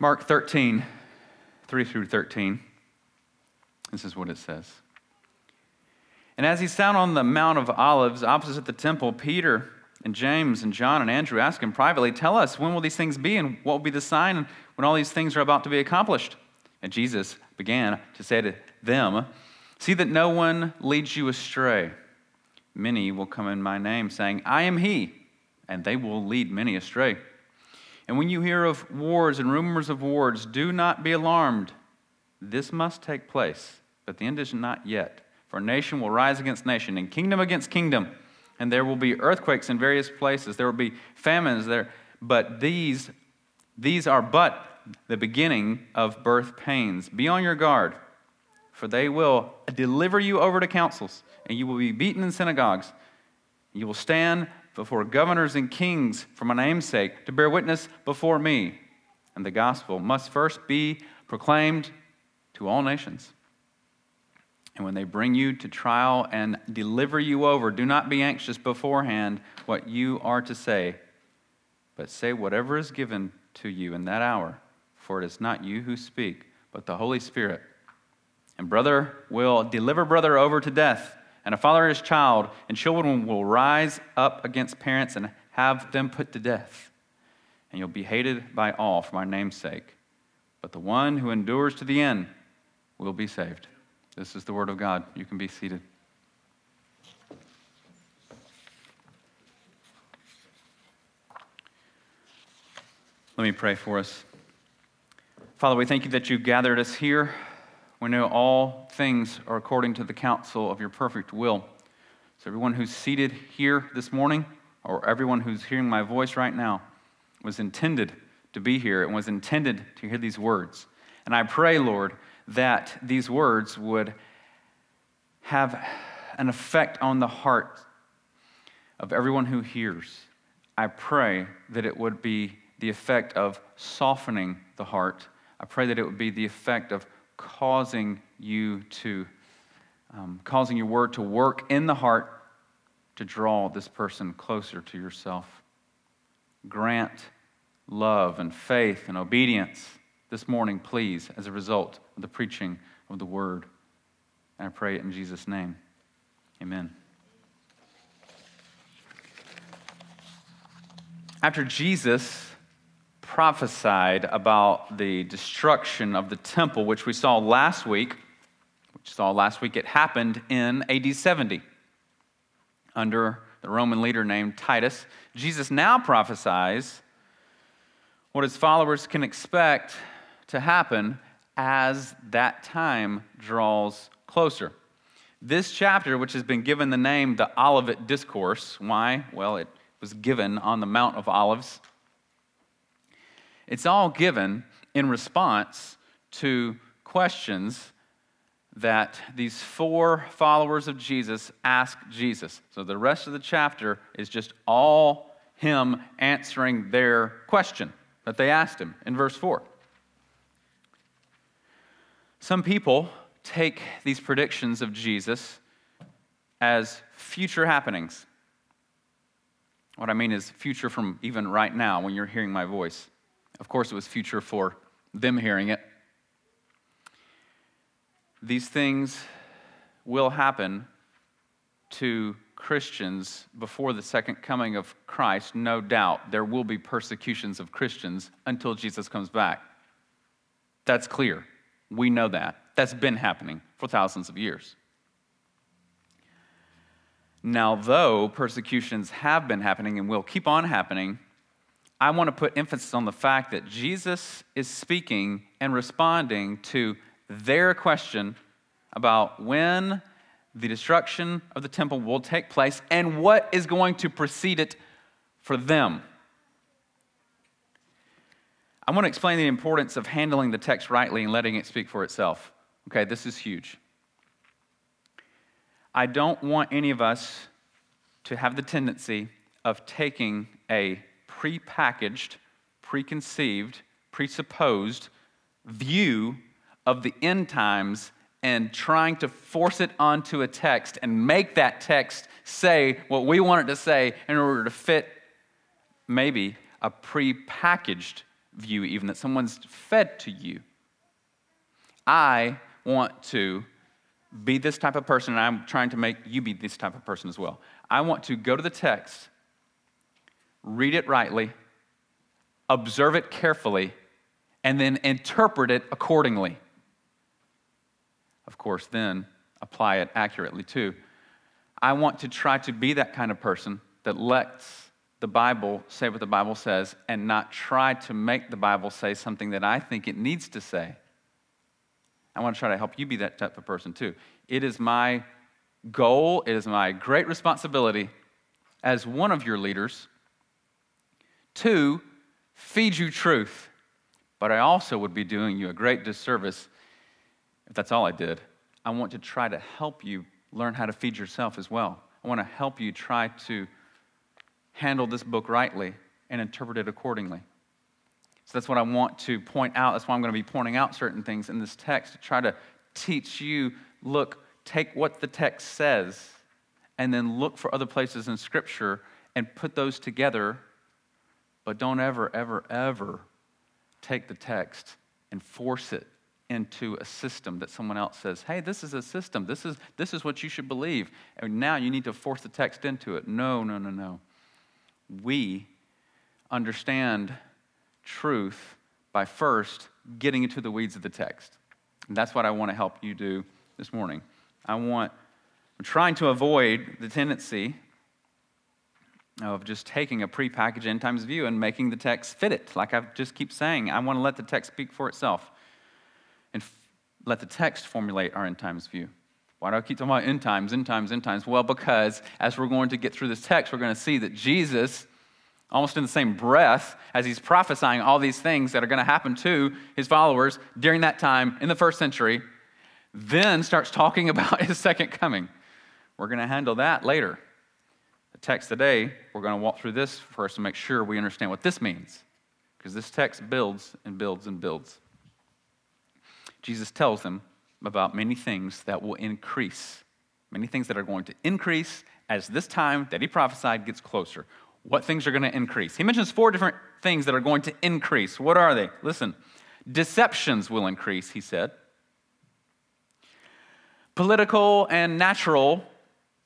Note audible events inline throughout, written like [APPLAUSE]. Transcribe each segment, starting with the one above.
Mark 13, 3 through 13. This is what it says. And as he sat on the Mount of Olives opposite the temple, Peter and James and John and Andrew asked him privately, Tell us, when will these things be, and what will be the sign when all these things are about to be accomplished? And Jesus began to say to them, See that no one leads you astray. Many will come in my name, saying, I am he, and they will lead many astray. And when you hear of wars and rumors of wars, do not be alarmed. This must take place, but the end is not yet. For nation will rise against nation, and kingdom against kingdom, and there will be earthquakes in various places. There will be famines there, but these, these are but the beginning of birth pains. Be on your guard, for they will deliver you over to councils, and you will be beaten in synagogues. You will stand before governors and kings for my name's sake to bear witness before me. And the gospel must first be proclaimed to all nations. And when they bring you to trial and deliver you over, do not be anxious beforehand what you are to say, but say whatever is given to you in that hour, for it is not you who speak, but the Holy Spirit. And brother will deliver brother over to death and a father his child, and children will rise up against parents and have them put to death. And you'll be hated by all for my name's sake. But the one who endures to the end will be saved. This is the word of God. You can be seated. Let me pray for us. Father, we thank you that you gathered us here we know all things are according to the counsel of your perfect will. So, everyone who's seated here this morning, or everyone who's hearing my voice right now, was intended to be here and was intended to hear these words. And I pray, Lord, that these words would have an effect on the heart of everyone who hears. I pray that it would be the effect of softening the heart. I pray that it would be the effect of causing you to, um, causing your word to work in the heart to draw this person closer to yourself. Grant love and faith and obedience this morning, please, as a result of the preaching of the word. And I pray it in Jesus' name. Amen. After Jesus prophesied about the destruction of the temple, which we saw last week. Which saw last week, it happened in AD 70 under the Roman leader named Titus. Jesus now prophesies what his followers can expect to happen as that time draws closer. This chapter, which has been given the name the Olivet Discourse, why? Well, it was given on the Mount of Olives it's all given in response to questions that these four followers of Jesus ask Jesus. So the rest of the chapter is just all him answering their question that they asked him in verse 4. Some people take these predictions of Jesus as future happenings. What I mean is future from even right now when you're hearing my voice. Of course, it was future for them hearing it. These things will happen to Christians before the second coming of Christ, no doubt. There will be persecutions of Christians until Jesus comes back. That's clear. We know that. That's been happening for thousands of years. Now, though persecutions have been happening and will keep on happening, I want to put emphasis on the fact that Jesus is speaking and responding to their question about when the destruction of the temple will take place and what is going to precede it for them. I want to explain the importance of handling the text rightly and letting it speak for itself. Okay, this is huge. I don't want any of us to have the tendency of taking a prepackaged, preconceived, presupposed view of the end times and trying to force it onto a text and make that text say what we want it to say in order to fit maybe a prepackaged view, even that someone's fed to you. I want to be this type of person, and I'm trying to make you be this type of person as well. I want to go to the text, read it rightly, observe it carefully, and then interpret it accordingly. Of course, then apply it accurately too. I want to try to be that kind of person that lets the Bible say what the Bible says and not try to make the Bible say something that I think it needs to say. I want to try to help you be that type of person too. It is my goal, it is my great responsibility as one of your leaders to feed you truth. But I also would be doing you a great disservice if that's all I did. I want to try to help you learn how to feed yourself as well. I want to help you try to handle this book rightly and interpret it accordingly. So that's what I want to point out. That's why I'm going to be pointing out certain things in this text to try to teach you look, take what the text says and then look for other places in Scripture and put those together. But don't ever, ever, ever take the text and force it into a system that someone else says, hey, this is a system. This is, this is what you should believe. And now you need to force the text into it. No, no, no, no. We understand truth by first getting into the weeds of the text. And that's what I want to help you do this morning. I want, I'm trying to avoid the tendency of just taking a prepackaged end times view and making the text fit it. Like I just keep saying, I want to let the text speak for itself and f- let the text formulate our end times view. Why do I keep talking about end times, end times, end times? Well, because as we're going to get through this text, we're going to see that Jesus almost in the same breath as he's prophesying all these things that are going to happen to his followers during that time in the first century, then starts talking [LAUGHS] about his second coming. We're going to handle that later. The text today, we're going to walk through this first to make sure we understand what this means, because this text builds and builds and builds. Jesus tells them about many things that will increase, many things that are going to increase as this time that he prophesied gets closer what things are going to increase. He mentions four different things that are going to increase. What are they? Listen, deceptions will increase, he said. Political and natural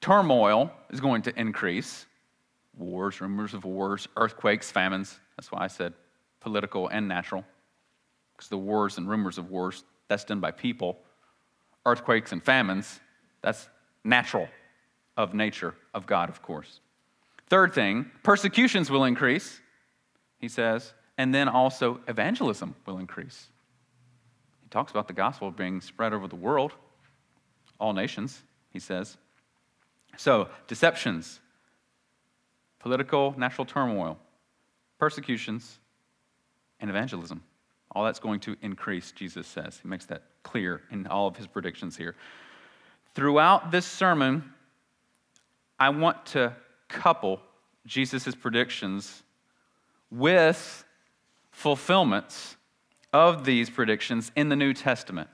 turmoil is going to increase. Wars, rumors of wars, earthquakes, famines. That's why I said political and natural. Because the wars and rumors of wars, that's done by people. Earthquakes and famines, that's natural of nature, of God, of course. Third thing, persecutions will increase, he says, and then also evangelism will increase. He talks about the gospel being spread over the world, all nations, he says. So, deceptions, political, natural turmoil, persecutions, and evangelism. All that's going to increase, Jesus says. He makes that clear in all of his predictions here. Throughout this sermon, I want to couple Jesus' predictions with fulfillments of these predictions in the New Testament.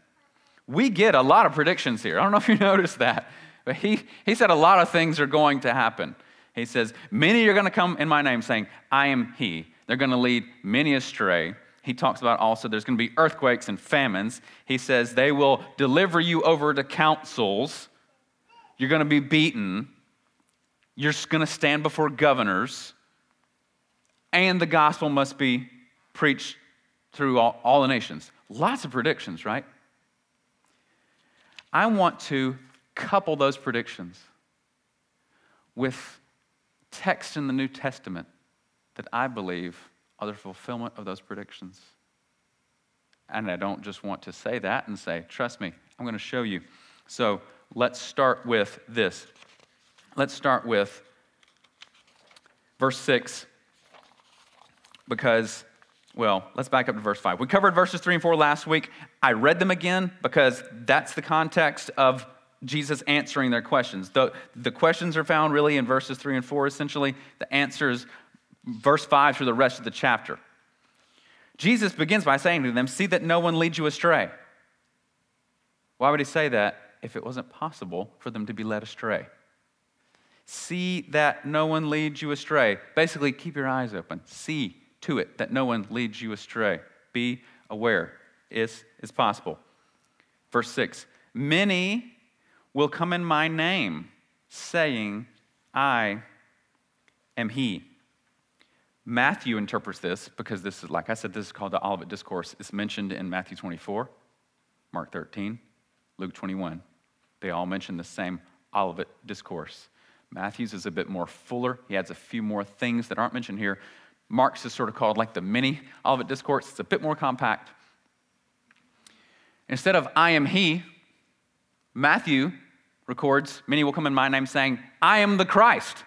We get a lot of predictions here. I don't know if you [LAUGHS] noticed that, but he, he said a lot of things are going to happen. He says, Many are going to come in my name saying, I am he. They're going to lead many astray. He talks about also there's going to be earthquakes and famines. He says, They will deliver you over to councils. You're going to be beaten. You're going to stand before governors, and the gospel must be preached through all, all the nations. Lots of predictions, right? I want to couple those predictions with text in the New Testament that I believe are the fulfillment of those predictions. And I don't just want to say that and say, trust me, I'm going to show you. So let's start with this. Let's start with verse 6 because, well, let's back up to verse 5. We covered verses 3 and 4 last week. I read them again because that's the context of Jesus answering their questions. The, the questions are found really in verses 3 and 4, essentially. The answers, verse 5 through the rest of the chapter. Jesus begins by saying to them, See that no one leads you astray. Why would he say that if it wasn't possible for them to be led astray? See that no one leads you astray. Basically, keep your eyes open. See to it that no one leads you astray. Be aware. It's, it's possible. Verse 6 Many will come in my name, saying, I am he. Matthew interprets this because this is, like I said, this is called the Olivet Discourse. It's mentioned in Matthew 24, Mark 13, Luke 21. They all mention the same Olivet Discourse. Matthew's is a bit more fuller. He adds a few more things that aren't mentioned here. Mark's is sort of called like the mini Olivet Discourse. It's a bit more compact. Instead of I am he, Matthew records, Many will come in my name saying, I am the Christ.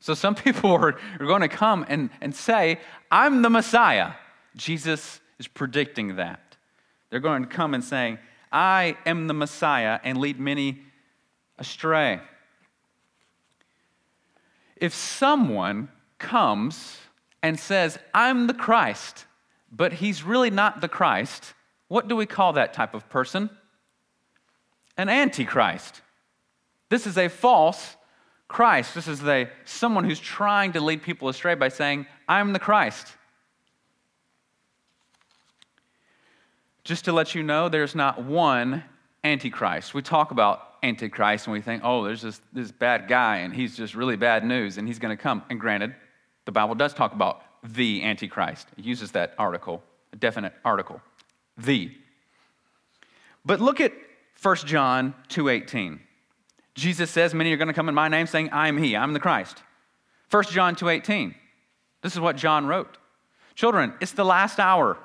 So some [LAUGHS] people are, going to come and, and say, I'm the Messiah. Jesus is predicting that. They're going to come and saying, I am the Messiah, and lead many astray. If someone comes and says, I'm the Christ, but he's really not the Christ, what do we call that type of person? An antichrist. This is a false Christ. This is a, someone who's trying to lead people astray by saying, I'm the Christ. Just to let you know, there's not one antichrist. We talk about antichrist and we think, oh, there's this, this bad guy and he's just really bad news and he's going to come. And granted, the Bible does talk about the antichrist. It uses that article, a definite article, the. But look at 1 John 2:18. Jesus says, Many are going to come in my name saying, I am he, I'm the Christ. 1 John 2:18. This is what John wrote. Children, it's the last hour.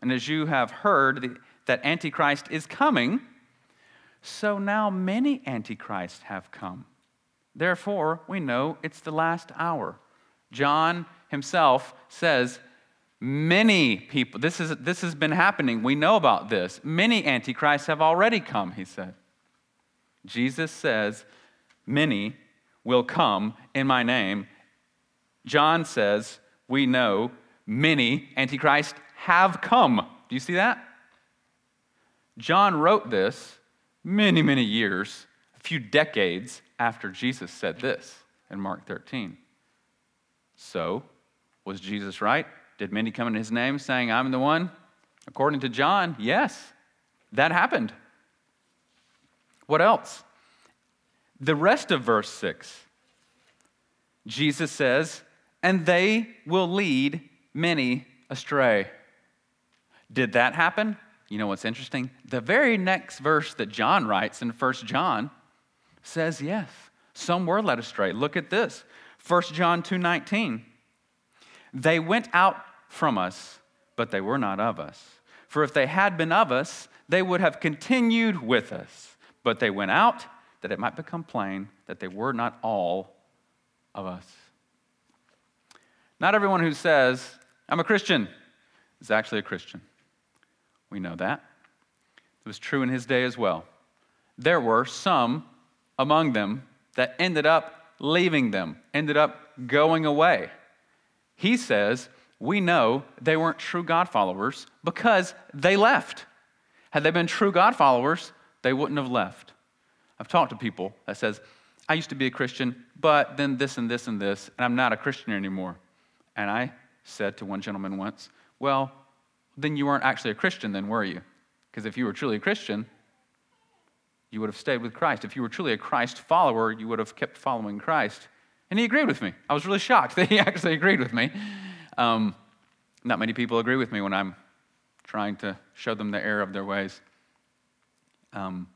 And as you have heard that Antichrist is coming, so now many Antichrists have come. Therefore, we know it's the last hour. John himself says, Many people, this, is, this has been happening. We know about this. Many Antichrists have already come, he said. Jesus says, Many will come in my name. John says, We know many Antichrists have come. Do you see that? John wrote this many, many years, a few decades after Jesus said this in Mark 13. So, was Jesus right? Did many come in his name saying, I'm the one? According to John, yes, that happened. What else? The rest of verse 6. Jesus says, and they will lead many astray. Did that happen? You know what's interesting? The very next verse that John writes in 1 John says yes. Some were led astray. Look at this. 1 John 2:19. They went out from us, but they were not of us. For if they had been of us, they would have continued with us. But they went out that it might become plain that they were not all of us. Not everyone who says, I'm a Christian, is actually a Christian. We know that. It was true in his day as well. There were some among them that ended up leaving them, ended up going away. He says, We know they weren't true God followers because they left. Had they been true God followers, they wouldn't have left. I've talked to people that says, I used to be a Christian, but then this and this and this, and I'm not a Christian anymore. And I said to one gentleman once, Well, then you weren't actually a Christian, then were you? Because if you were truly a Christian, you would have stayed with Christ. If you were truly a Christ follower, you would have kept following Christ. And he agreed with me. I was really shocked [LAUGHS] that he actually agreed with me. Um, not many people agree with me when I'm trying to show them the error of their ways. Um,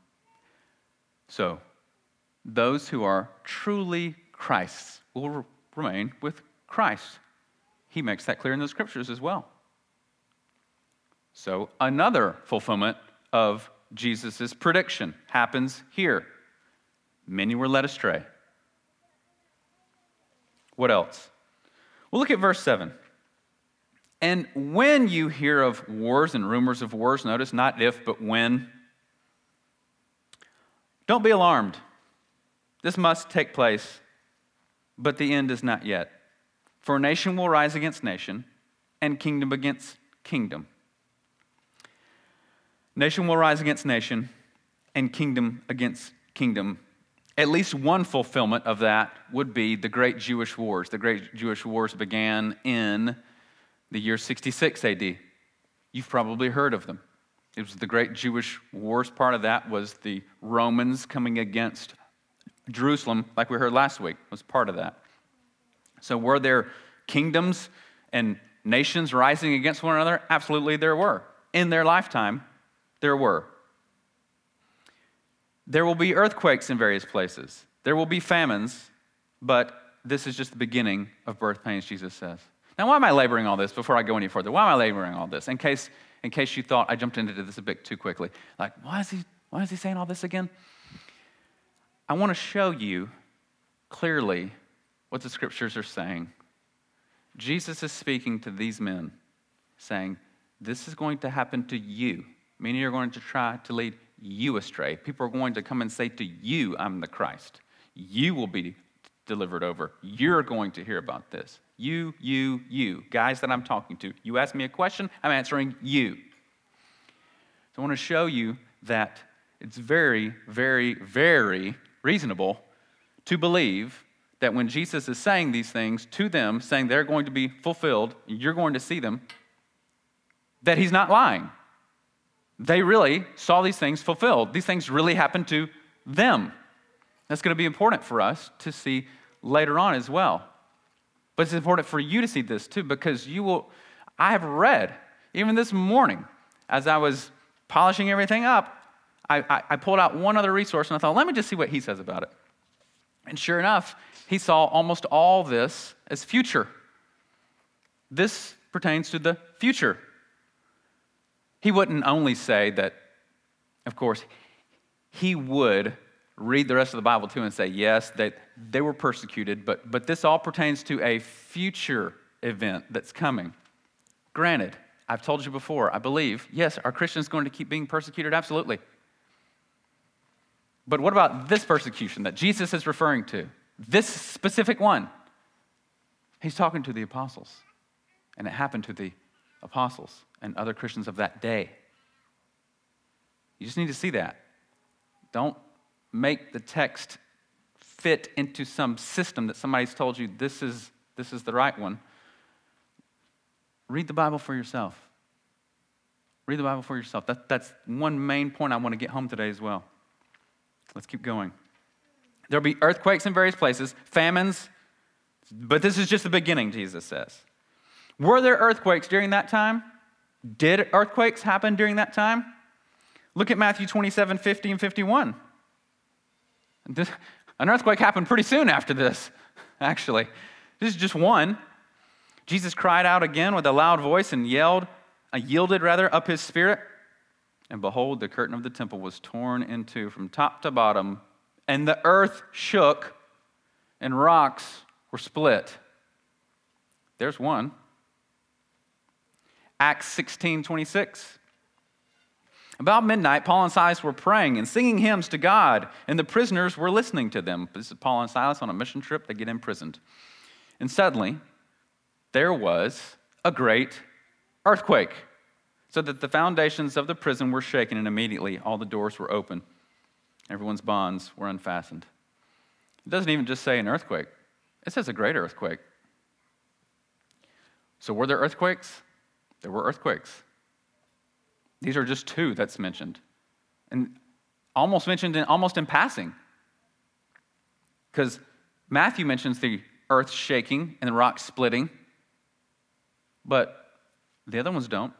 so, those who are truly Christ's will re- remain with Christ. He makes that clear in the scriptures as well. So, another fulfillment of Jesus' prediction happens here. Many were led astray. What else? Well, look at verse 7. And when you hear of wars and rumors of wars, notice not if, but when, don't be alarmed. This must take place, but the end is not yet. For nation will rise against nation, and kingdom against kingdom. Nation will rise against nation, and kingdom against kingdom. At least one fulfillment of that would be the Great Jewish Wars. The Great Jewish Wars began in the year 66 AD. You've probably heard of them. It was the Great Jewish Wars. Part of that was the Romans coming against Jerusalem, like we heard last week, was part of that. So, were there kingdoms and nations rising against one another? Absolutely, there were. In their lifetime, there were. There will be earthquakes in various places, there will be famines, but this is just the beginning of birth pains, Jesus says. Now, why am I laboring all this before I go any further? Why am I laboring all this? In case, in case you thought I jumped into this a bit too quickly. Like, why is he, why is he saying all this again? I want to show you clearly what the scriptures are saying. Jesus is speaking to these men, saying, This is going to happen to you, meaning you're going to try to lead you astray. People are going to come and say to you, I'm the Christ. You will be delivered over. You're going to hear about this. You, you, you. Guys that I'm talking to. You ask me a question, I'm answering you. So I want to show you that it's very, very, very reasonable to believe that when Jesus is saying these things to them, saying they're going to be fulfilled, you're going to see them, that he's not lying. They really saw these things fulfilled. These things really happened to them. That's going to be important for us to see later on as well. But it's important for you to see this too, because you will. I have read, even this morning, as I was polishing everything up, I, I, I pulled out one other resource and I thought, let me just see what he says about it. And sure enough, he saw almost all this as future. This pertains to the future. He wouldn't only say that, of course, he would read the rest of the Bible too and say, yes, that they were persecuted, but, but this all pertains to a future event that's coming. Granted, I've told you before, I believe, yes, are Christians going to keep being persecuted? Absolutely. But what about this persecution that Jesus is referring to? This specific one. He's talking to the apostles, and it happened to the apostles and other Christians of that day. You just need to see that. Don't make the text fit into some system that somebody's told you this is, this is the right one. Read the Bible for yourself. Read the Bible for yourself. That, that's one main point I want to get home today as well. Let's keep going. There'll be earthquakes in various places, famines, but this is just the beginning, Jesus says. Were there earthquakes during that time? Did earthquakes happen during that time? Look at Matthew 27 50 and 51. An earthquake happened pretty soon after this, actually. This is just one. Jesus cried out again with a loud voice and yelled, uh, yielded rather up his spirit. And behold, the curtain of the temple was torn in two from top to bottom, and the earth shook, and rocks were split. There's one. Acts 16 26. About midnight, Paul and Silas were praying and singing hymns to God, and the prisoners were listening to them. This is Paul and Silas on a mission trip, they get imprisoned. And suddenly, there was a great earthquake so that the foundations of the prison were shaken, and immediately all the doors were open. Everyone's bonds were unfastened. It doesn't even just say an earthquake, it says a great earthquake. So, were there earthquakes? There were earthquakes. These are just two that's mentioned. And almost mentioned in, almost in passing. Because Matthew mentions the earth shaking and the rocks splitting, but the other ones don't.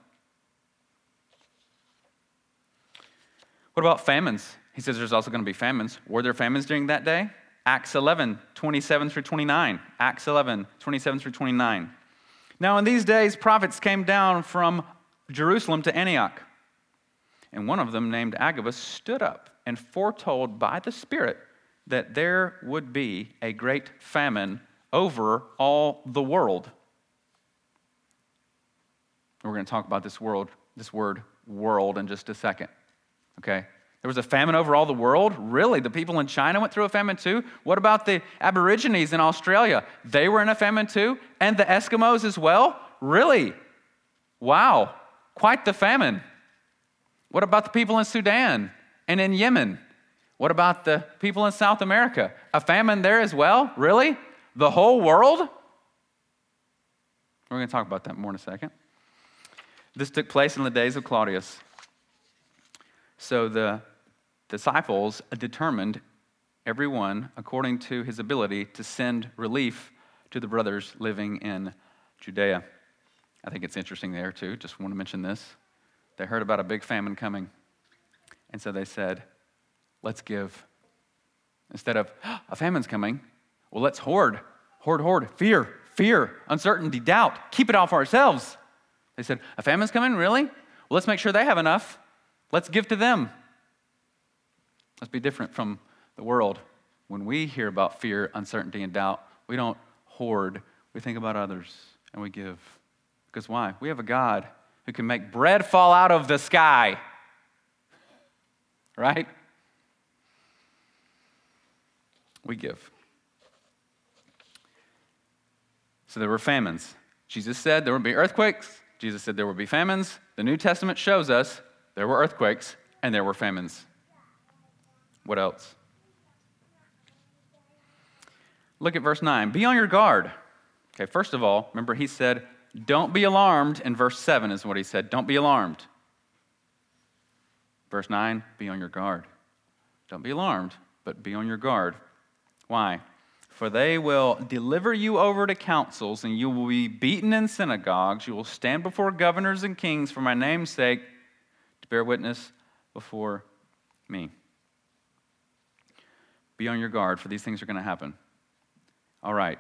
What about famines? He says there's also going to be famines. Were there famines during that day? Acts 11, 27 through 29. Acts 11, 27 through 29. Now, in these days, prophets came down from Jerusalem to Antioch. And one of them, named Agabus, stood up and foretold by the Spirit that there would be a great famine over all the world. We're going to talk about this world, this word world in just a second. Okay? There was a famine over all the world. Really? The people in China went through a famine too? What about the Aborigines in Australia? They were in a famine too? And the Eskimos as well? Really? Wow. Quite the famine. What about the people in Sudan and in Yemen? What about the people in South America? A famine there as well? Really? The whole world? We're going to talk about that more in a second. This took place in the days of Claudius. So the disciples determined, everyone according to his ability, to send relief to the brothers living in Judea. I think it's interesting there, too. Just want to mention this. They heard about a big famine coming. And so they said, let's give. Instead of, a famine's coming, well, let's hoard, hoard, hoard, fear, fear, uncertainty, doubt. Keep it all for ourselves. They said, a famine's coming? Really? Well, let's make sure they have enough. Let's give to them. Let's be different from the world. When we hear about fear, uncertainty, and doubt, we don't hoard. We think about others and we give. Because why? We have a God who can make bread fall out of the sky. Right? We give. So there were famines. Jesus said there would be earthquakes. Jesus said there would be famines. The New Testament shows us there were earthquakes and there were famines. What else? Look at verse 9. Be on your guard. Okay, first of all, remember he said, don't be alarmed in verse 7 is what he said. Don't be alarmed. Verse 9, be on your guard. Don't be alarmed, but be on your guard. Why? For they will deliver you over to councils, and you will be beaten in synagogues. You will stand before governors and kings for my name's sake to bear witness before me. Be on your guard, for these things are going to happen. All right,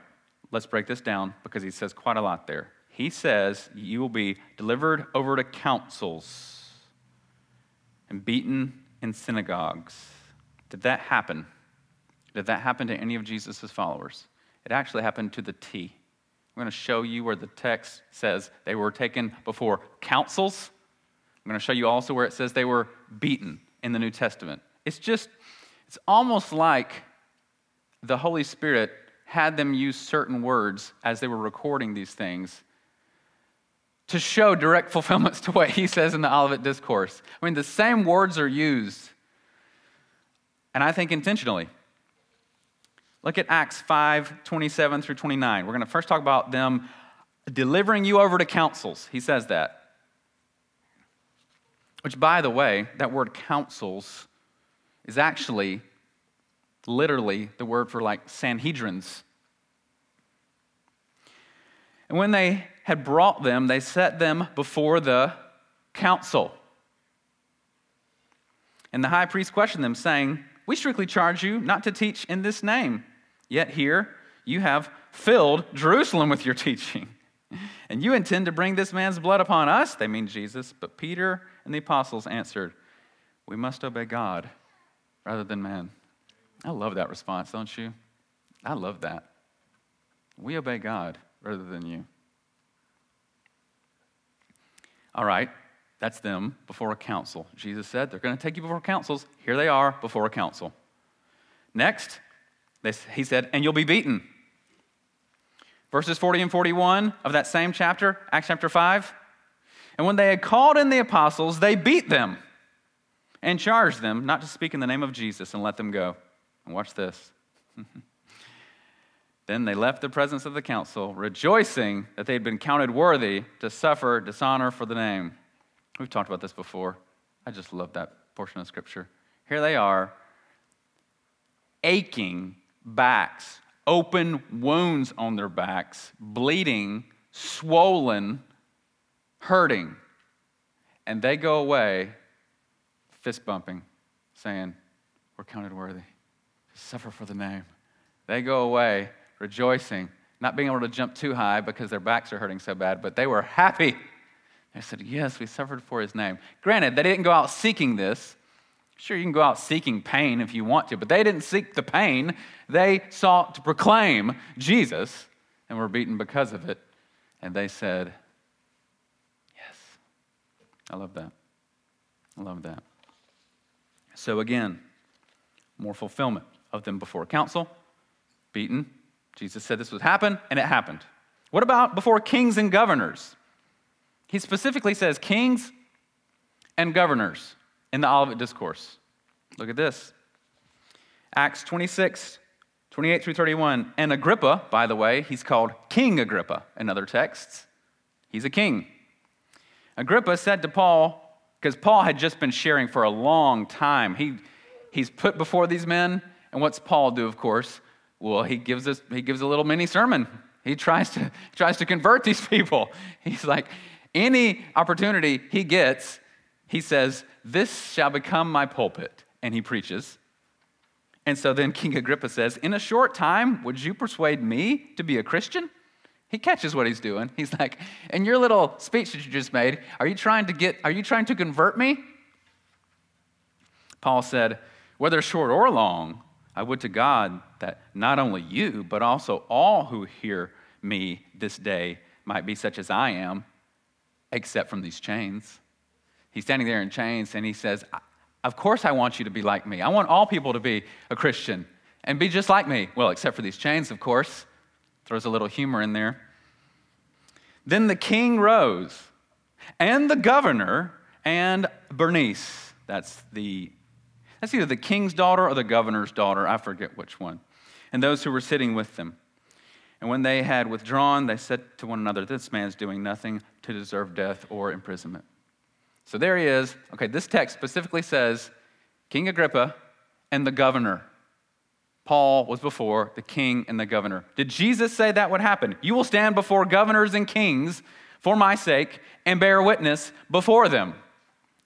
let's break this down because he says quite a lot there. He says you will be delivered over to councils and beaten in synagogues. Did that happen? Did that happen to any of Jesus' followers? It actually happened to the T. I'm going to show you where the text says they were taken before councils. I'm going to show you also where it says they were beaten in the New Testament. It's just, it's almost like the Holy Spirit had them use certain words as they were recording these things to show direct [LAUGHS] fulfillments to what he says in the Olivet Discourse. I mean, the same words are used, and I think intentionally. Look at Acts 5 27 through 29. We're going to first talk about them delivering you over to councils. He says that. Which, by the way, that word councils is actually literally the word for like Sanhedrins. And when they had brought them, they set them before the council. And the high priest questioned them, saying, We strictly charge you not to teach in this name. Yet here you have filled Jerusalem with your teaching. [LAUGHS] And you intend to bring this man's blood upon us? They mean Jesus. But Peter and the apostles answered, We must obey God rather than man. I love that response, don't you? I love that. We obey God rather than you. All right, that's them before a council. Jesus said they're going to take you before councils. Here they are before a council. Next, he said, and you'll be beaten. Verses 40 and 41 of that same chapter, Acts chapter 5. And when they had called in the apostles, they beat them and charged them not to speak in the name of Jesus and let them go. And watch this. [LAUGHS] Then they left the presence of the council, rejoicing that they had been counted worthy to suffer dishonor for the name. We've talked about this before. I just love that portion of scripture. Here they are, aching backs, open wounds on their backs, bleeding, swollen, hurting. And they go away fist bumping, saying, We're counted worthy to suffer for the name. They go away rejoicing, not being able to jump too high because their backs are hurting so bad, but they were happy. They said, Yes, we suffered for his name. Granted, they didn't go out seeking this. Sure, you can go out seeking pain if you want to, but they didn't seek the pain. They sought to proclaim Jesus and were beaten because of it. And they said, Yes. I love that. I love that. So, again, more fulfillment of them before council, beaten, Jesus said this would happen, and it happened. What about before kings and governors? He specifically says kings and governors in the Olivet Discourse. Look at this. Acts 26, 28 through 31. And Agrippa, by the way, he's called King Agrippa in other texts. He's a king. Agrippa said to Paul, because Paul had just been sharing for a long time. He, he's put before these men, and what's Paul do, of course? Well, he gives, us, he gives a little mini sermon. He tries to, [LAUGHS] tries to convert these people. [LAUGHS] He's like, any opportunity he gets, he says, This shall become my pulpit. And he preaches. And so then King Agrippa says, In a short time, would you persuade me to be a Christian? He catches what he's doing. He's like, In your little speech that you just made, are you trying to get, are you trying to convert me? Paul said, Whether short or long, I would to God that not only you, but also all who hear me this day might be such as I am, except from these chains. He's standing there in chains and he says, Of course I want you to be like me. I want all people to be a Christian and be just like me. Well, except for these chains, of course. Throws a little humor in there. Then the king rose, and the governor and Bernice. That's the that's either the king's daughter or the governor's daughter. I forget which one. And those who were sitting with them. And when they had withdrawn, they said to one another, This man is doing nothing to deserve death or imprisonment. So there he is. Okay, this text specifically says King Agrippa and the governor. Paul was before the king and the governor. Did Jesus say that would happen? You will stand before governors and kings for my sake and bear witness before them.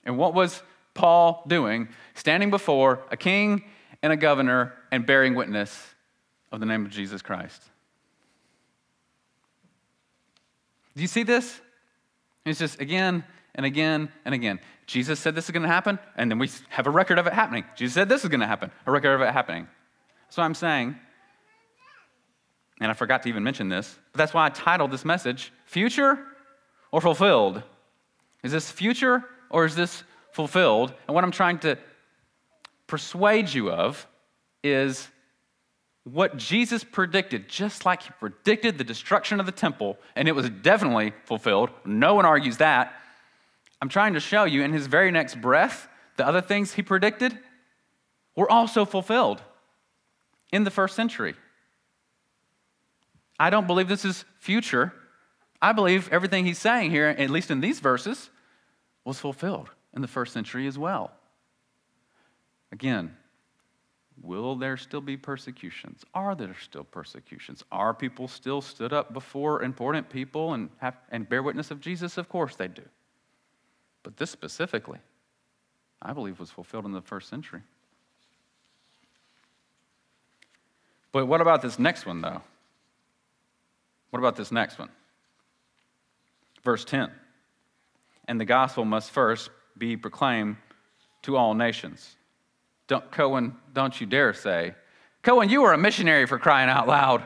And what was Paul doing? Standing before a king and a governor and bearing witness of the name of Jesus Christ. Do you see this? It's just again and again and again. Jesus said this is going to happen, and then we have a record of it happening. Jesus said this is going to happen, a record of it happening. So I'm saying, and I forgot to even mention this, but that's why I titled this message Future or Fulfilled? Is this future or is this fulfilled? And what I'm trying to persuade you of is what Jesus predicted, just like he predicted the destruction of the temple, and it was definitely fulfilled. No one argues that. I'm trying to show you in his very next breath, the other things he predicted were also fulfilled in the first century. I don't believe this is future. I believe everything he's saying here, at least in these verses, was fulfilled in the first century as well. Again, Will there still be persecutions? Are there still persecutions? Are people still stood up before important people and, have, and bear witness of Jesus? Of course they do. But this specifically, I believe, was fulfilled in the first century. But what about this next one, though? What about this next one? Verse 10 And the gospel must first be proclaimed to all nations. Don't, Cohen, don't you dare say. Cohen, you were a missionary for crying out loud.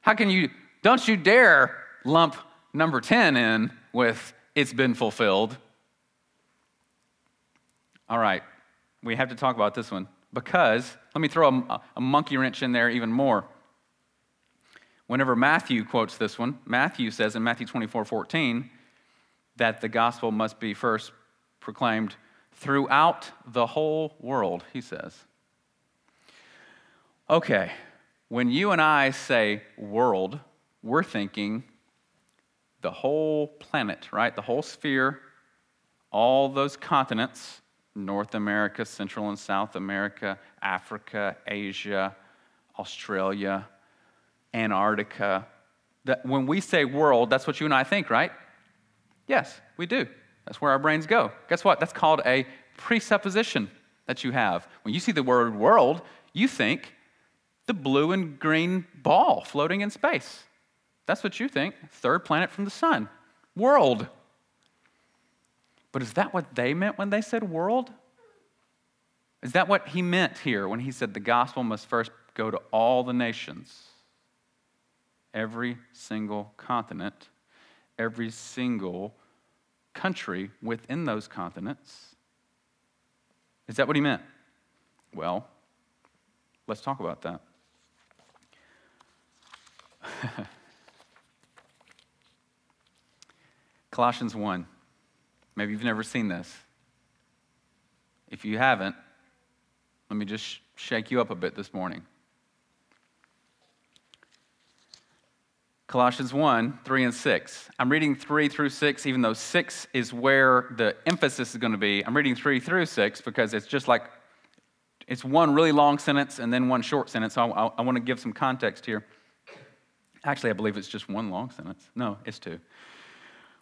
How can you, don't you dare lump number 10 in with it's been fulfilled. All right, we have to talk about this one because, let me throw a, a monkey wrench in there even more. Whenever Matthew quotes this one, Matthew says in Matthew 24 14 that the gospel must be first proclaimed throughout the whole world, he says. Okay, when you and I say world, we're thinking the whole planet, right? The whole sphere, all those continents North America, Central and South America, Africa, Asia, Australia, Antarctica. That when we say world, that's what you and I think, right? Yes, we do. That's where our brains go. Guess what? That's called a presupposition that you have. When you see the word world, you think the blue and green ball floating in space. That's what you think. Third planet from the sun. World. But is that what they meant when they said world? Is that what he meant here when he said the gospel must first go to all the nations? Every single continent, every single country within those continents. Is that what he meant? Well, let's talk about that. [LAUGHS] Colossians 1. Maybe you've never seen this. If you haven't, let me just shake you up a bit this morning. Colossians 1, 3 and 6. I'm reading 3 through 6, even though 6 is where the emphasis is going to be. I'm reading 3 through 6 because it's just like, it's one really long sentence and then one short sentence. So I, I, I want to give some context here. Actually, I believe it's just one long sentence. No, it's two.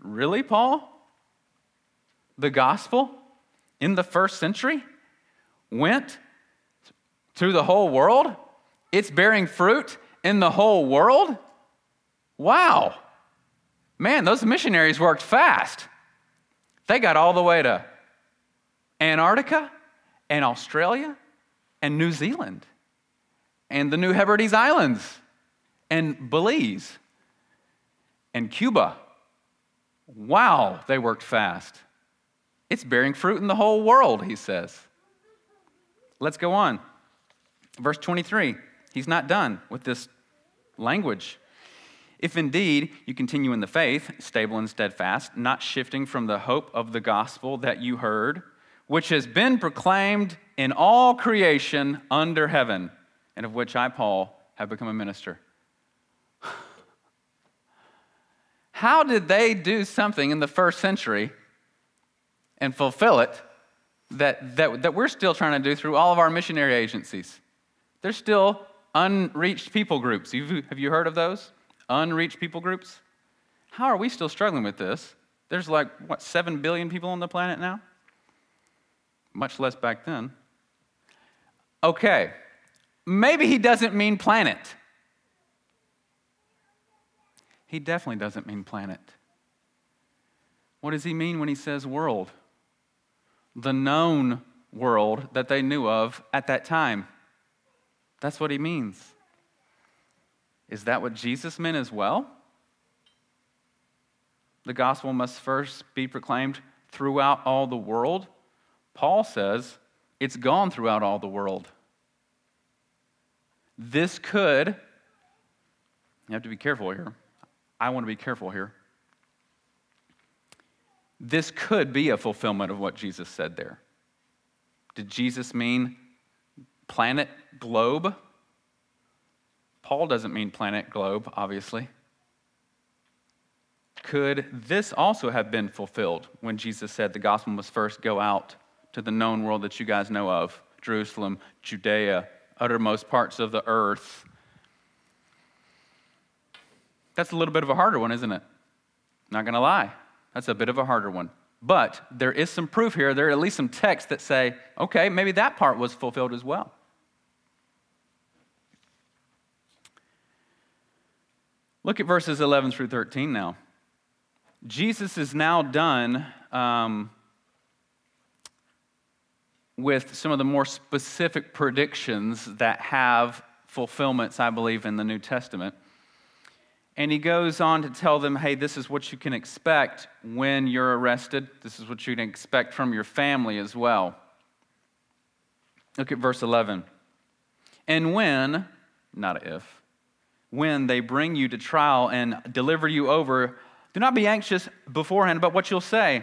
Really, Paul? The gospel in the first century went to the whole world? It's bearing fruit in the whole world? Wow. Man, those missionaries worked fast. They got all the way to Antarctica and Australia and New Zealand and the New Hebrides Islands and Belize and Cuba. Wow, they worked fast. It's bearing fruit in the whole world, he says. Let's go on. Verse 23, he's not done with this language. If indeed you continue in the faith, stable and steadfast, not shifting from the hope of the gospel that you heard, which has been proclaimed in all creation under heaven, and of which I, Paul, have become a minister. How did they do something in the first century and fulfill it that, that, that we're still trying to do through all of our missionary agencies? There's still unreached people groups. Have you heard of those? unreached people groups. How are we still struggling with this? There's like, what, 7 billion people on the planet now? Much less back then. Okay, maybe he doesn't mean planet. He definitely doesn't mean planet. What does he mean when he says world? The known world that they knew of at that time. That's what he means. Is that what Jesus meant as well? The gospel must first be proclaimed throughout all the world. Paul says it's gone throughout all the world. This could, you have to be careful here. I want to be careful here. This could be a fulfillment of what Jesus said there. Did Jesus mean planet, globe? Paul doesn't mean planet globe, obviously. Could this also have been fulfilled when Jesus said the gospel must first go out to the known world that you guys know of Jerusalem, Judea, uttermost parts of the earth? That's a little bit of a harder one, isn't it? Not going to lie. That's a bit of a harder one. But there is some proof here. There are at least some texts that say, okay, maybe that part was fulfilled as well. Look at verses 11 through 13 now. Jesus is now done um, with some of the more specific predictions that have fulfillments, I believe, in the New Testament. And he goes on to tell them, hey, this is what you can expect when you're arrested. This is what you can expect from your family as well. Look at verse 11. And when, not if, when they bring you to trial and deliver you over, do not be anxious beforehand about what you'll say,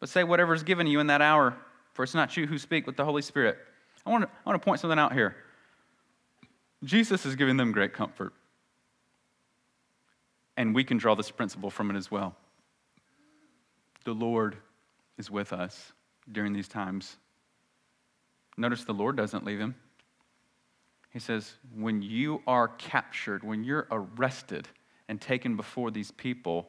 but say whatever is given you in that hour, for it's not you who speak, but the Holy Spirit. I want to, I want to point something out here. Jesus is giving them great comfort. And we can draw this principle from it as well. The Lord is with us during these times. Notice the Lord doesn't leave him. He says, when you are captured, when you're arrested and taken before these people,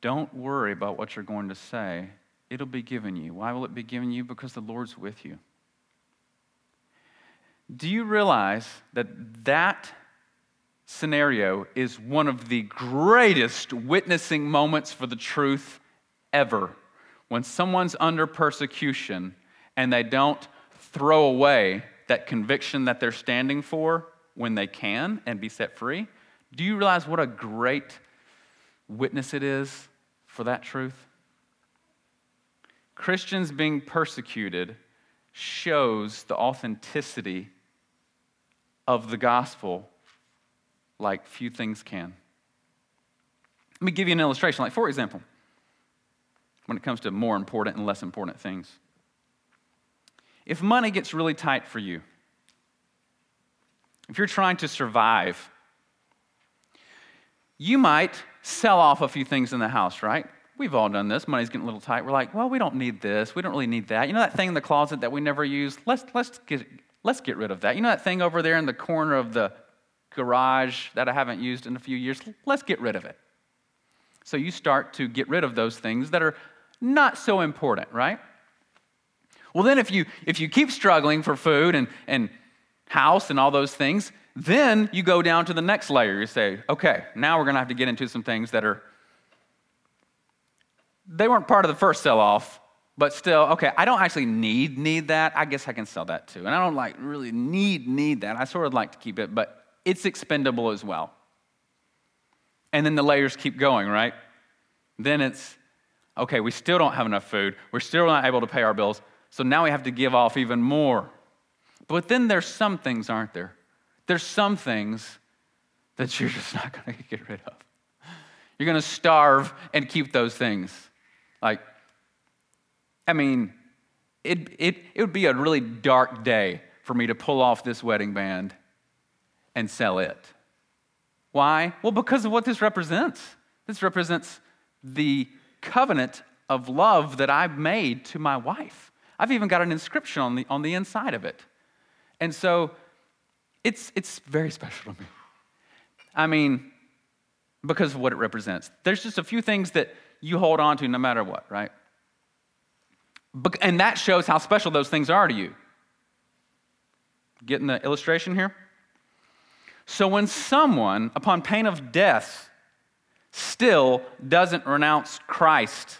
don't worry about what you're going to say. It'll be given you. Why will it be given you? Because the Lord's with you. Do you realize that that scenario is one of the greatest witnessing moments for the truth ever? When someone's under persecution and they don't throw away that conviction that they're standing for when they can and be set free, do you realize what a great witness it is for that truth? Christians being persecuted shows the authenticity of the gospel like few things can. Let me give you an illustration. Like, for example, when it comes to more important and less important things, if money gets really tight for you, if you're trying to survive, you might sell off a few things in the house, right? We've all done this. Money's getting a little tight. We're like, well, we don't need this. We don't really need that. You know that thing in the closet that we never use? Let's, let's, get, let's get rid of that. You know that thing over there in the corner of the garage that I haven't used in a few years? Let's get rid of it. So you start to get rid of those things that are not so important, right? Well, then if you if you keep struggling for food and, and house and all those things, then you go down to the next layer. You say, okay, now we're gonna have to get into some things that are they weren't part of the first sell-off, but still, okay, I don't actually need need that. I guess I can sell that too. And I don't like really need need that. I sort of like to keep it, but it's expendable as well. And then the layers keep going, right? Then it's okay, we still don't have enough food. We're still not able to pay our bills. So now we have to give off even more. But then there's some things, aren't there? There's some things that you're just not going [LAUGHS] to get rid of. You're going to starve and keep those things. Like, I mean, it, it, it would be a really dark day for me to pull off this wedding band and sell it. Why? Well, because of what this represents. This represents the covenant of love that I've made to my wife. I've even got an inscription on the, on the inside of it. And so it's, it's very special to me. I mean, because of what it represents. There's just a few things that you hold on to no matter what, right? And that shows how special those things are to you. Getting the illustration here? So when someone, upon pain of death, still doesn't renounce Christ,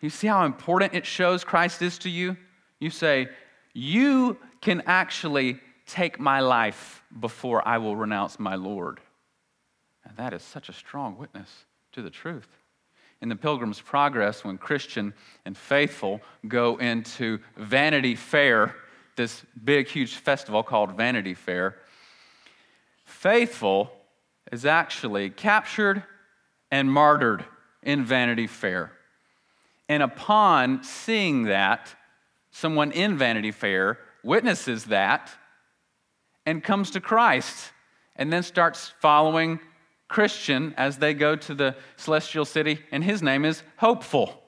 you see how important it shows Christ is to you? You say, You can actually take my life before I will renounce my Lord. And that is such a strong witness to the truth. In the Pilgrim's Progress, when Christian and faithful go into Vanity Fair, this big, huge festival called Vanity Fair, faithful is actually captured and martyred in Vanity Fair. And upon seeing that, someone in Vanity Fair witnesses that and comes to Christ and then starts following Christian as they go to the celestial city, and his name is Hopeful.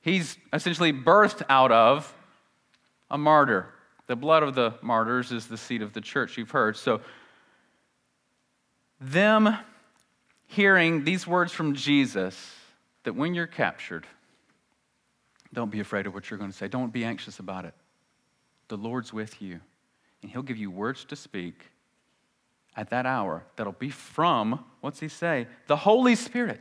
He's essentially birthed out of a martyr. The blood of the martyrs is the seed of the church, you've heard. So, them hearing these words from Jesus that when you're captured, don't be afraid of what you're going to say. Don't be anxious about it. The Lord's with you, and He'll give you words to speak at that hour that'll be from, what's He say? The Holy Spirit.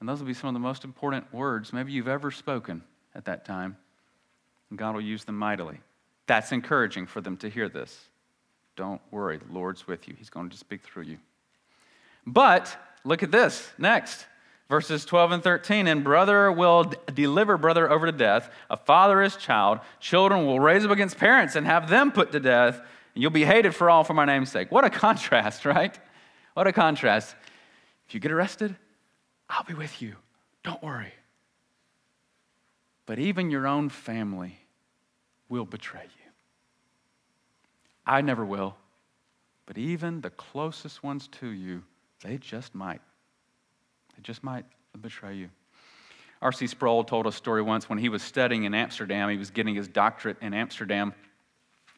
And those will be some of the most important words maybe you've ever spoken at that time. And God will use them mightily. That's encouraging for them to hear this. Don't worry, the Lord's with you. He's going to speak through you. But look at this next. Verses 12 and 13, and brother will d- deliver brother over to death, a father his child, children will raise up against parents and have them put to death, and you'll be hated for all for my name's sake. What a contrast, [LAUGHS] right? What a contrast. If you get arrested, I'll be with you. Don't worry. But even your own family will betray you. I never will, but even the closest ones to you, they just might. They just might betray you. R.C. Sproul told a story once when he was studying in Amsterdam. He was getting his doctorate in Amsterdam.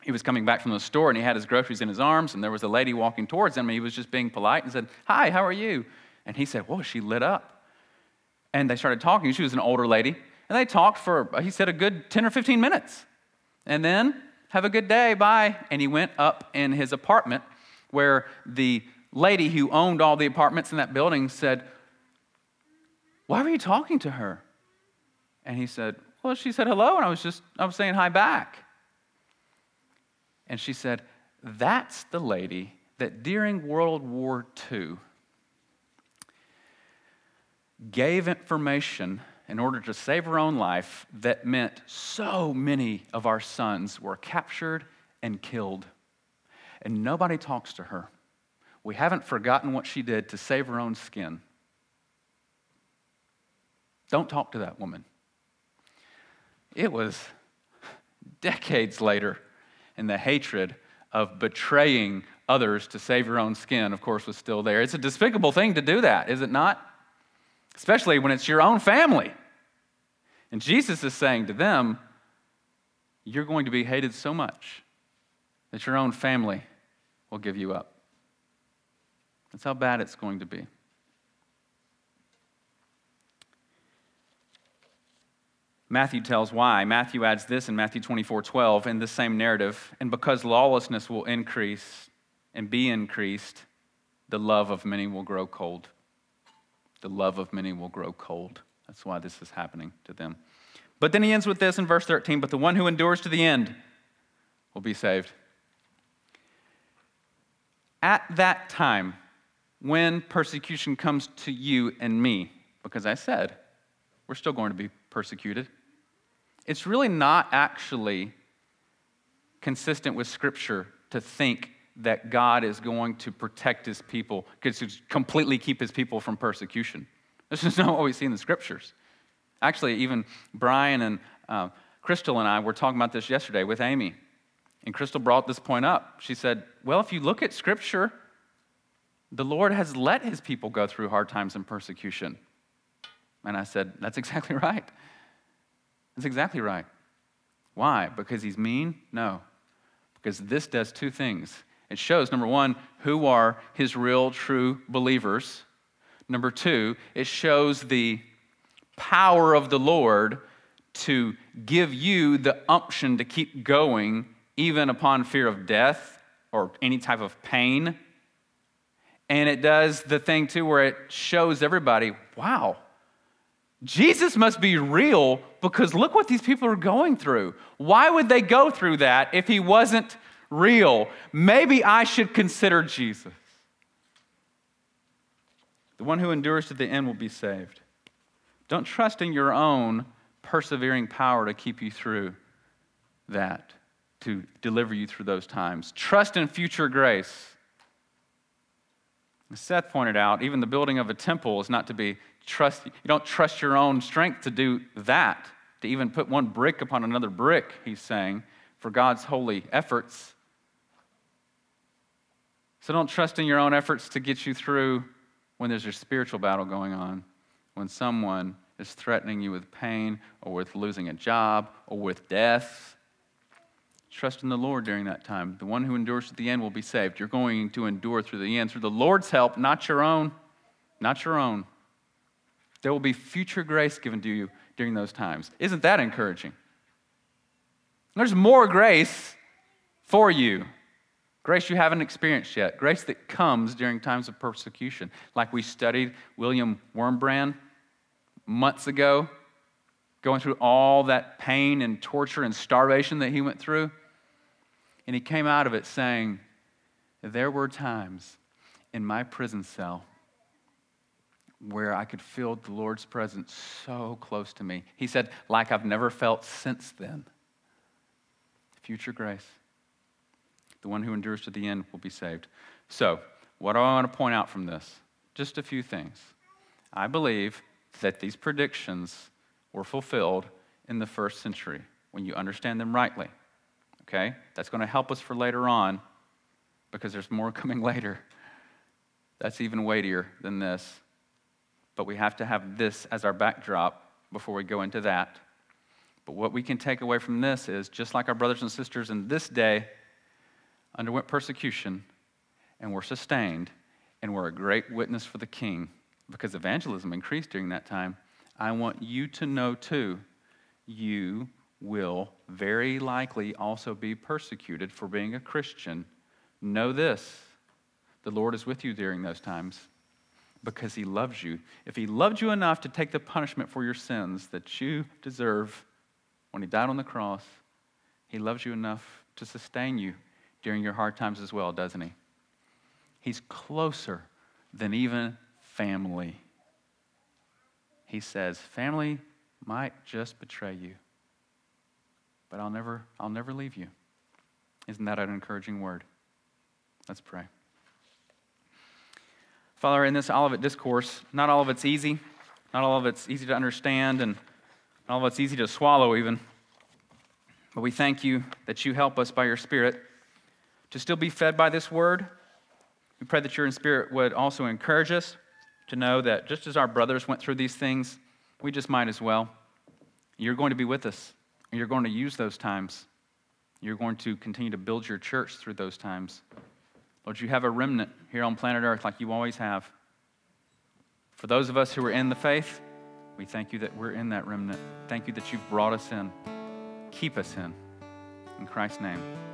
He was coming back from the store and he had his groceries in his arms, and there was a lady walking towards him, and he was just being polite and said, Hi, how are you? And he said, Whoa, she lit up. And they started talking. She was an older lady. And they talked for, he said, a good 10 or 15 minutes. And then, have a good day, bye. And he went up in his apartment where the lady who owned all the apartments in that building said, why were you talking to her? And he said, Well, she said hello, and I was just, I was saying hi back. And she said, That's the lady that during World War II gave information in order to save her own life that meant so many of our sons were captured and killed. And nobody talks to her. We haven't forgotten what she did to save her own skin. Don't talk to that woman. It was decades later, and the hatred of betraying others to save your own skin, of course, was still there. It's a despicable thing to do that, is it not? Especially when it's your own family. And Jesus is saying to them, You're going to be hated so much that your own family will give you up. That's how bad it's going to be. Matthew tells why. Matthew adds this in Matthew 24 12 in the same narrative. And because lawlessness will increase and be increased, the love of many will grow cold. The love of many will grow cold. That's why this is happening to them. But then he ends with this in verse 13 But the one who endures to the end will be saved. At that time, when persecution comes to you and me, because I said we're still going to be persecuted, it's really not actually consistent with Scripture to think that God is going to protect his people, to completely keep his people from persecution. This is [LAUGHS] not what we see in the Scriptures. Actually, even Brian and uh, Crystal and I were talking about this yesterday with Amy. And Crystal brought this point up. She said, Well, if you look at Scripture, the Lord has let his people go through hard times and persecution. And I said, That's [LAUGHS] exactly right. That's exactly right. Why? Because he's mean? No. Because this does two things. It shows, number one, who are his real, true believers. Number two, it shows the power of the Lord to give you the unction to keep going, even upon fear of death or any type of pain. And it does the thing too where it shows everybody, wow, Jesus must be real because look what these people are going through. Why would they go through that if he wasn't real? Maybe I should consider Jesus. The one who endures to the end will be saved. Don't trust in your own persevering power to keep you through that, to deliver you through those times. Trust in future grace. As Seth pointed out, even the building of a temple is not to be trust, you don't trust your own strength to do that, to even put one brick upon another brick, he's saying, for God's holy efforts. So don't trust in your own efforts to get you through when there's a spiritual battle going on, when someone is threatening you with pain or with losing a job or with death. Trust in the Lord during that time. The one who endures to the end will be saved. You're going to endure through the end through the Lord's help, not your own. Not your own. There will be future grace given to you during those times. Isn't that encouraging? There's more grace for you. Grace you haven't experienced yet. Grace that comes during times of persecution. Like we studied William Wurmbrand months ago, going through all that pain and torture and starvation that he went through. And he came out of it saying, There were times in my prison cell where I could feel the Lord's presence so close to me. He said, like I've never felt since then. Future grace. The one who endures to the end will be saved. So, what do I want to point out from this? Just a few things. I believe that these predictions were fulfilled in the first century when you understand them rightly. Okay? That's going to help us for later on because there's more [LAUGHS] coming later. That's even weightier than this but we have to have this as our backdrop before we go into that. But what we can take away from this is just like our brothers and sisters in this day underwent persecution and were sustained and were a great witness for the king because evangelism increased during that time. I want you to know too, you will very likely also be persecuted for being a Christian. Know this the Lord is with you during those times because he loves you. If he loved you enough to take the punishment for your sins that you deserve, when He died on the cross, He loves you enough to sustain you during your hard times as well, doesn't He? He's closer than even family. He says, Family might just betray you, but I'll never, I'll never leave you. Isn't that an encouraging word? Let's pray. Father, in this Olivet discourse, not all of it's easy, not all of it's easy to understand, and not all of it's easy to swallow, even. But we thank you that you help us by your Spirit to still be fed by this word. We pray that your Spirit would also encourage us to know that just as our brothers went through these things, we just might as well. You're going to be with us, and you're going to use those times. You're going to continue to build your church through those times. Lord, you have a remnant here on planet Earth like you always have. For those of us who are in the faith, we thank you that we're in that remnant. Thank you that you've brought us in. Keep us in. In Christ's name.